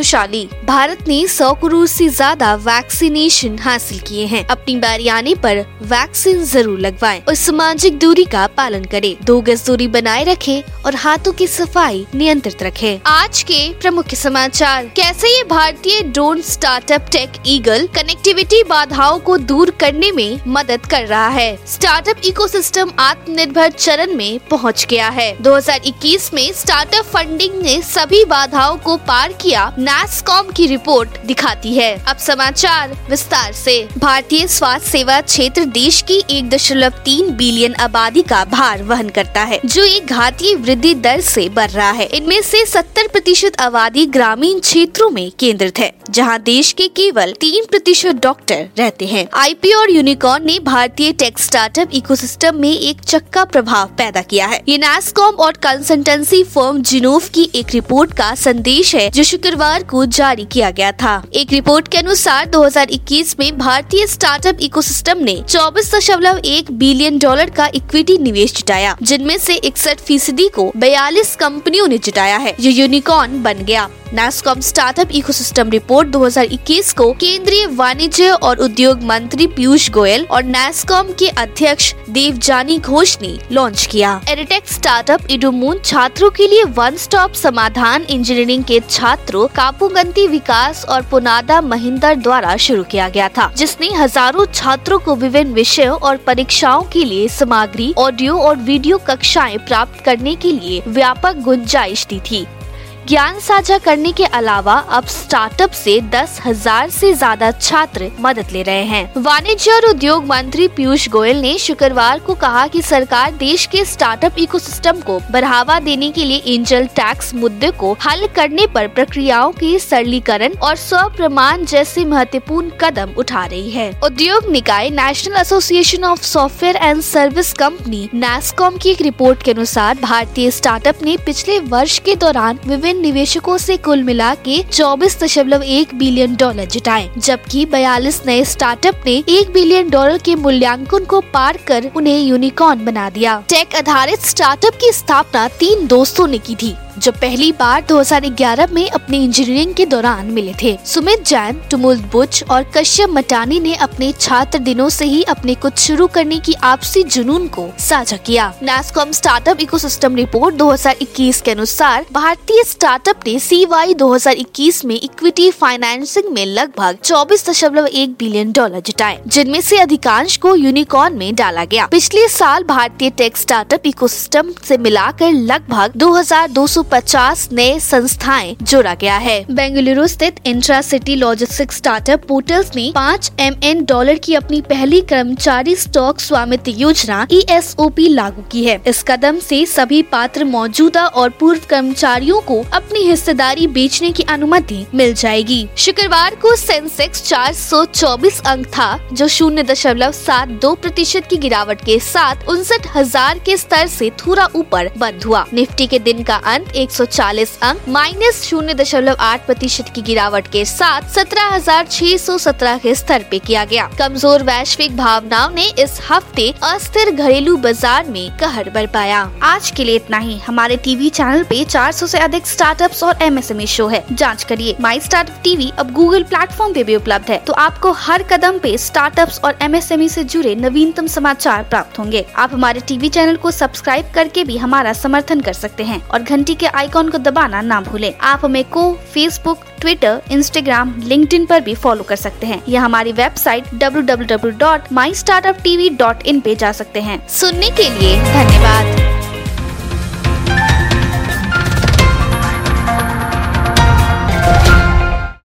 तुशाली भारत ने 100 करोड़ से ज़्यादा वैक्सीनेशन हासिल किए हैं। अपनी बारी आने पर वैक्सीन ज़रूर लगवाएँ और सामाजिक दूरी का पालन करें। दो गज दूरी बनाए रखें और हाथों की सफ़ाई नियंत्रित रखें। आज के प्रमुख समाचार। कैसे ये भारतीय drone startup Tech Eagle connectivity बाधाओं को दूर करने में मदद कर रहा है? स्टार्टअप इकोसिस्टम आत्मनिर्भर चरण में पहुँच गया है। 2021 में स्टार्टअप फंडिंग ने सभी बाधाओं को पार किया। नैसकॉम की रिपोर्ट दिखाती है। अब समाचार विस्तार से। भारतीय स्वास्थ्य सेवा क्षेत्र देश की एक दशमलव तीन बिलियन आबादी का भार वहन करता है, जो एक घातीय वृद्धि दर से बढ़ रहा है। इनमें से 70 प्रतिशत आबादी ग्रामीण क्षेत्रों में केंद्रित है, जहाँ देश के केवल तीन प्रतिशत डॉक्टर रहते हैं। आईपी और यूनिकॉर्न ने भारतीय टेक स्टार्टअप इकोसिस्टम में एक चक्का प्रभाव पैदा किया है। ये नैसकॉम और कंसल्टेंसी फर्म जिनोव की एक रिपोर्ट का संदेश है, जो शुक्रवार बुधवार को जारी किया गया था। एक रिपोर्ट के अनुसार 2021 में भारतीय स्टार्टअप इकोसिस्टम ने चौबीस दशमलव एक बिलियन डॉलर का इक्विटी निवेश जुटाया, जिनमें से इकसठ फ़ीसदी को बयालीस कंपनियों ने जुटाया है। जो यूनिकॉर्न बन गया। नैसकॉम स्टार्टअप इकोसिस्टम रिपोर्ट 2021 को केंद्रीय वाणिज्य और उद्योग मंत्री पीयूष गोयल और नैसकॉम के अध्यक्ष देवजानी घोष ने लॉन्च किया। एरिटेक स्टार्टअप इडोमून छात्रों के लिए वन स्टॉप समाधान इंजीनियरिंग के छात्रों कापुगंती विकास और पुनादा महिंदर द्वारा शुरू किया गया था, जिसने हज़ारों छात्रों को विभिन्न विषयों और परीक्षाओं के लिए सामग्री, ऑडियो और वीडियो कक्षाएँ प्राप्त करने के लिए व्यापक गुंजाइश दी थी। ज्ञान साझा करने के अलावा अब स्टार्टअप से दस हज़ार से ज़्यादा छात्र मदद ले रहे हैं। वाणिज्य और उद्योग मंत्री पीयूष गोयल ने शुक्रवार को कहा कि सरकार देश के स्टार्टअप इकोसिस्टम को बढ़ावा देने के लिए एंजल टैक्स मुद्दे को हल करने पर प्रक्रियाओं के सरलीकरण और स्व प्रमाण जैसे महत्वपूर्ण कदम उठा रही है। उद्योग निकाय National Association of Software and Service Company NASSCOM की एक रिपोर्ट के अनुसार भारतीय स्टार्टअप ने पिछले वर्ष के दौरान विभिन्न निवेशकों से कुल मिला के चौबीस दशमलव एक बिलियन डॉलर जुटाए, जबकि बयालीस नए स्टार्टअप ने एक बिलियन डॉलर के मूल्यांकन को पार कर उन्हें यूनिकॉर्न बना दिया। टेक आधारित स्टार्टअप की स्थापना तीन दोस्तों ने की थी, जो पहली बार 2011 में अपने इंजीनियरिंग के दौरान मिले थे। सुमित जैन टुमुल बुच और कश्यप मटानी ने अपने छात्र दिनों से ही अपने कुछ शुरू करने की आपसी जुनून को साझा किया। नेस्कॉम स्टार्टअप इकोसिस्टम रिपोर्ट 2021 के अनुसार भारतीय स्टार्टअप ने सी वाई में इक्विटी फाइनेंसिंग में लगभग चौबीस दशमलव एक बिलियन डॉलर जुटाए, जिनमें से अधिकांश को यूनिकॉर्न में डाला गया। पिछले साल भारतीय टेक स्टार्टअप इकोसिस्टम से मिलाकर लगभग दो 250 नए संस्थाएँ जोड़ा गया है। बेंगलुरु स्थित intra city logistic startup portals ने पाँच एम डॉलर की अपनी पहली कर्मचारी स्टॉक स्वामित्व योजना ई एस ओ पी लागू की है। इस कदम से सभी पात्र मौजूदा और पूर्व कर्मचारियों को अपनी हिस्सेदारी बेचने की अनुमति मिल जाएगी। शुक्रवार को सेंसेक्स 424 अंक था, जो शून्य दशमलव सात दो प्रतिशत की गिरावट के साथ उनसठ हज़ार के स्तर से थोड़ा ऊपर बंद हुआ। निफ्टी के दिन का अंत 140 अंक माइनस शून्य दशमलव आठ प्रतिशत की गिरावट के साथ सत्रह हज़ार छह सौ सत्रह के स्तर पे किया गया। कमज़ोर वैश्विक भावनाओं ने इस हफ़्ते अस्थिर घरेलू बाज़ार में कहर बरपाया। आज के लिए इतना ही। हमारे टीवी चैनल पे 400 से अधिक स्टार्टअप्स और एमएसएमई शो है। जाँच करिए। माई स्टार्टअप टीवी अब गूगल प्लेटफॉर्म पे भी उपलब्ध है। तो आपको हर कदम पे स्टार्टअप्स और एमएसएमई से जुड़े नवीनतम समाचार प्राप्त होंगे। आप हमारे टीवी चैनल को सब्सक्राइब करके भी हमारा समर्थन कर सकते हैं और घंटी के आइकॉन को दबाना ना भूलें। आप हमें को फेसबुक ट्विटर इंस्टाग्राम लिंक्डइन पर भी फॉलो कर सकते हैं। या हमारी वेबसाइट डब्ल्यू पे जा सकते हैं। सुनने के लिए धन्यवाद।